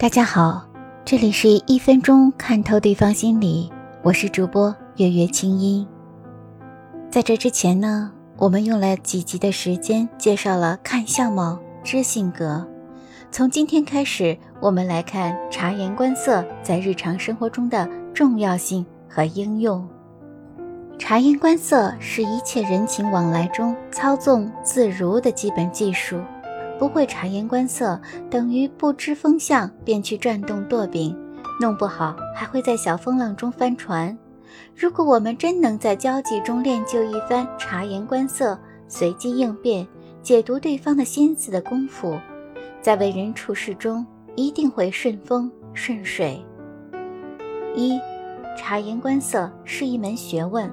大家好，这里是一分钟看透对方心理，我是主播月月清音。在这之前呢，我们用了几集的时间介绍了看相貌知性格。从今天开始，我们来看察言观色在日常生活中的重要性和应用。察言观色是一切人情往来中操纵自如的基本技术。不会察言观色，等于不知风向便去转动舵柄，弄不好还会在小风浪中翻船。如果我们真能在交际中练就一番察言观色、随机应变、解读对方的心思的功夫，在为人处事中一定会顺风顺水。一，察言观色是一门学问，《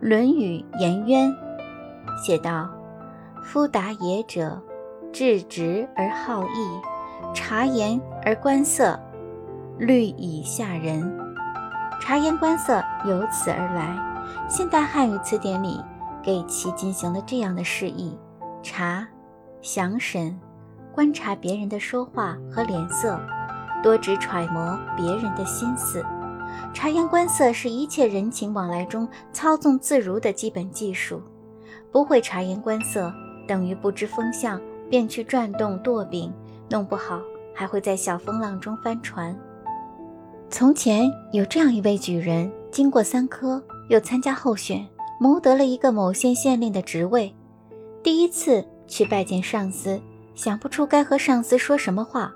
论语·颜渊》写道：“夫达也者。”质直而好义，察言而观色，虑以下人。察言观色由此而来。现代汉语词典里给其进行了这样的释义：察，详审，观察别人的说话和脸色，多指揣摩别人的心思。察言观色是一切人情往来中操纵自如的基本技术。不会察言观色，等于不知风向。便去转动舵柄，弄不好还会在小风浪中翻船。从前有这样一位举人，经过三科，又参加候选，谋得了一个某县县令的职位。第一次去拜见上司，想不出该和上司说什么话，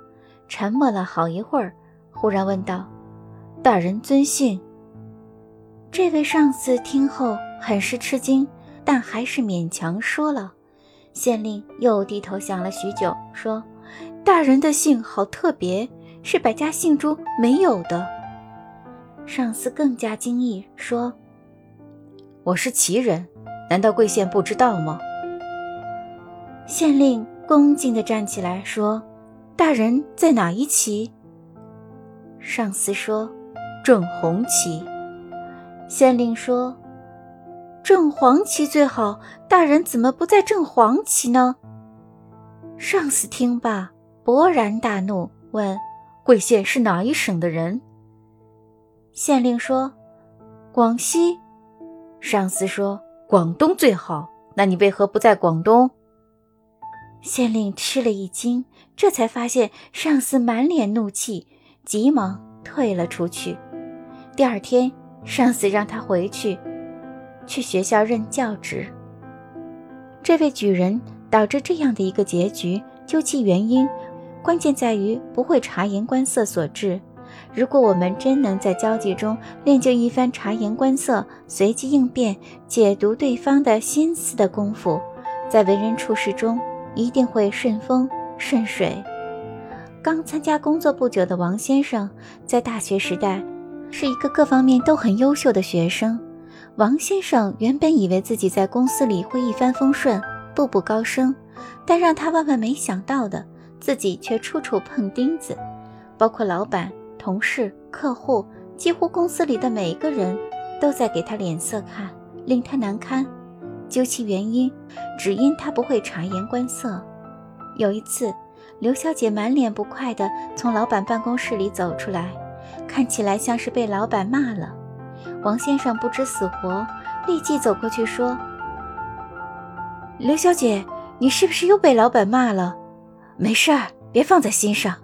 沉默了好一会儿，忽然问道：“大人尊姓？”这位上司听后很是吃惊，但还是勉强说了。县令又低头想了许久，说：“大人的姓好特别，是百家姓中没有的。”上司更加惊异，说：“我是旗人，难道贵县不知道吗？”县令恭敬地站起来说：“大人在哪一旗？”上司说：“正红旗。”县令说。正黄旗最好，大人怎么不在正黄旗呢？上司听罢，勃然大怒，问：“贵县是哪一省的人？”县令说：“广西。”上司说：“广东最好，那你为何不在广东？”县令吃了一惊，这才发现上司满脸怒气，急忙退了出去。第二天，上司让他回去。去学校任教职。这位举人导致这样的一个结局，究其原因，关键在于不会察言观色所致。如果我们真能在交际中练就一番察言观色、随机应变、解读对方的心思的功夫，在为人处事中一定会顺风顺水。刚参加工作不久的王先生，在大学时代是一个各方面都很优秀的学生。王先生原本以为自己在公司里会一帆风顺、步步高升，但让他万万没想到的，自己却处处碰钉子，包括老板、同事、客户，几乎公司里的每一个人都在给他脸色看，令他难堪。究其原因，只因他不会察言观色。有一次，刘小姐满脸不快地从老板办公室里走出来，看起来像是被老板骂了。王先生不知死活，立即走过去说：“刘小姐，你是不是又被老板骂了？没事儿，别放在心上。”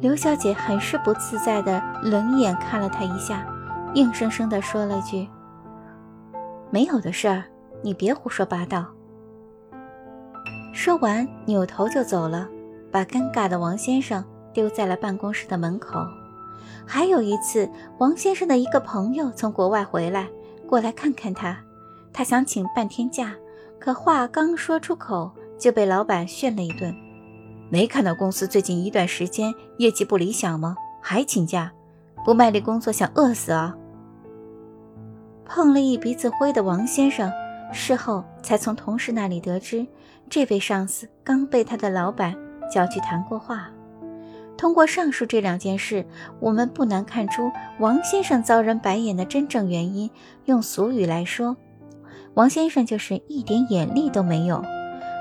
刘小姐很是不自在的冷眼看了他一下，硬生生的说了句：“没有的事儿，你别胡说八道。”说完，扭头就走了，把尴尬的王先生丢在了办公室的门口。还有一次，王先生的一个朋友从国外回来，过来看看他。他想请半天假，可话刚说出口，就被老板训了一顿。没看到公司最近一段时间业绩不理想吗？还请假，不卖力工作想饿死啊！碰了一鼻子灰的王先生，事后才从同事那里得知，这位上司刚被他的老板叫去谈过话。通过上述这两件事，我们不难看出王先生遭人白眼的真正原因。用俗语来说，王先生就是一点眼力都没有。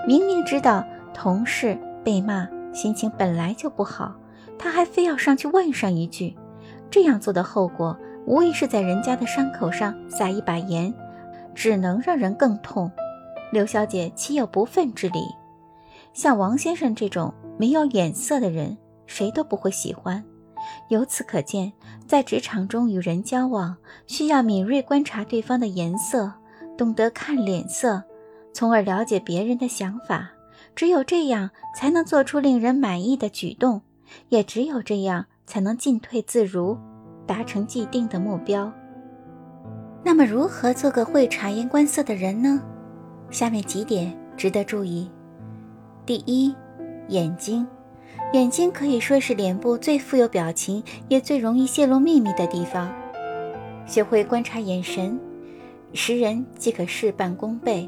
明明知道同事被骂心情本来就不好，他还非要上去问上一句，这样做的后果无疑是在人家的伤口上撒一把盐，只能让人更痛。刘小姐岂有不忿之理？像王先生这种没有眼色的人，谁都不会喜欢。由此可见，在职场中与人交往，需要敏锐观察对方的颜色，懂得看脸色，从而了解别人的想法。只有这样，才能做出令人满意的举动；也只有这样，才能进退自如，达成既定的目标。那么，如何做个会察言观色的人呢？下面几点值得注意：第一，眼睛。眼睛可以说是脸部最富有表情，也最容易泄露秘密的地方。学会观察眼神，识人即可事半功倍。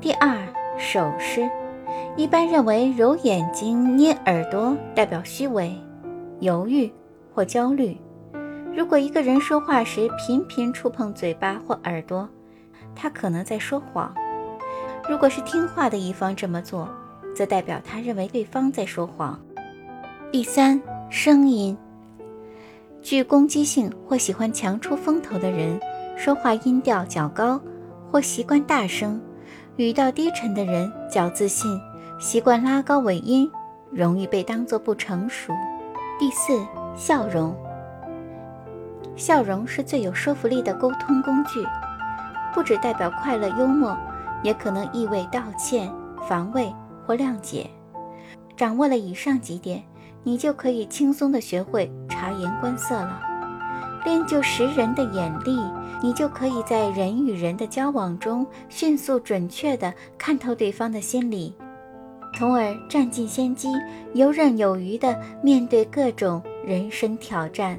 第二，手势，一般认为揉眼睛、捏耳朵代表虚伪、犹豫或焦虑。如果一个人说话时频频触碰嘴巴或耳朵，他可能在说谎。如果是听话的一方这么做，则代表他认为对方在说谎。第三，声音，具攻击性或喜欢强出风头的人，说话音调较高或习惯大声；语调低沉的人较自信，习惯拉高尾音，容易被当作不成熟。第四，笑容，笑容是最有说服力的沟通工具，不只代表快乐幽默，也可能意味道歉、防卫。或谅解，掌握了以上几点，你就可以轻松地学会察言观色了。练就识人的眼力，你就可以在人与人的交往中迅速准确地看透对方的心理，从而占尽先机，游刃有余地面对各种人生挑战。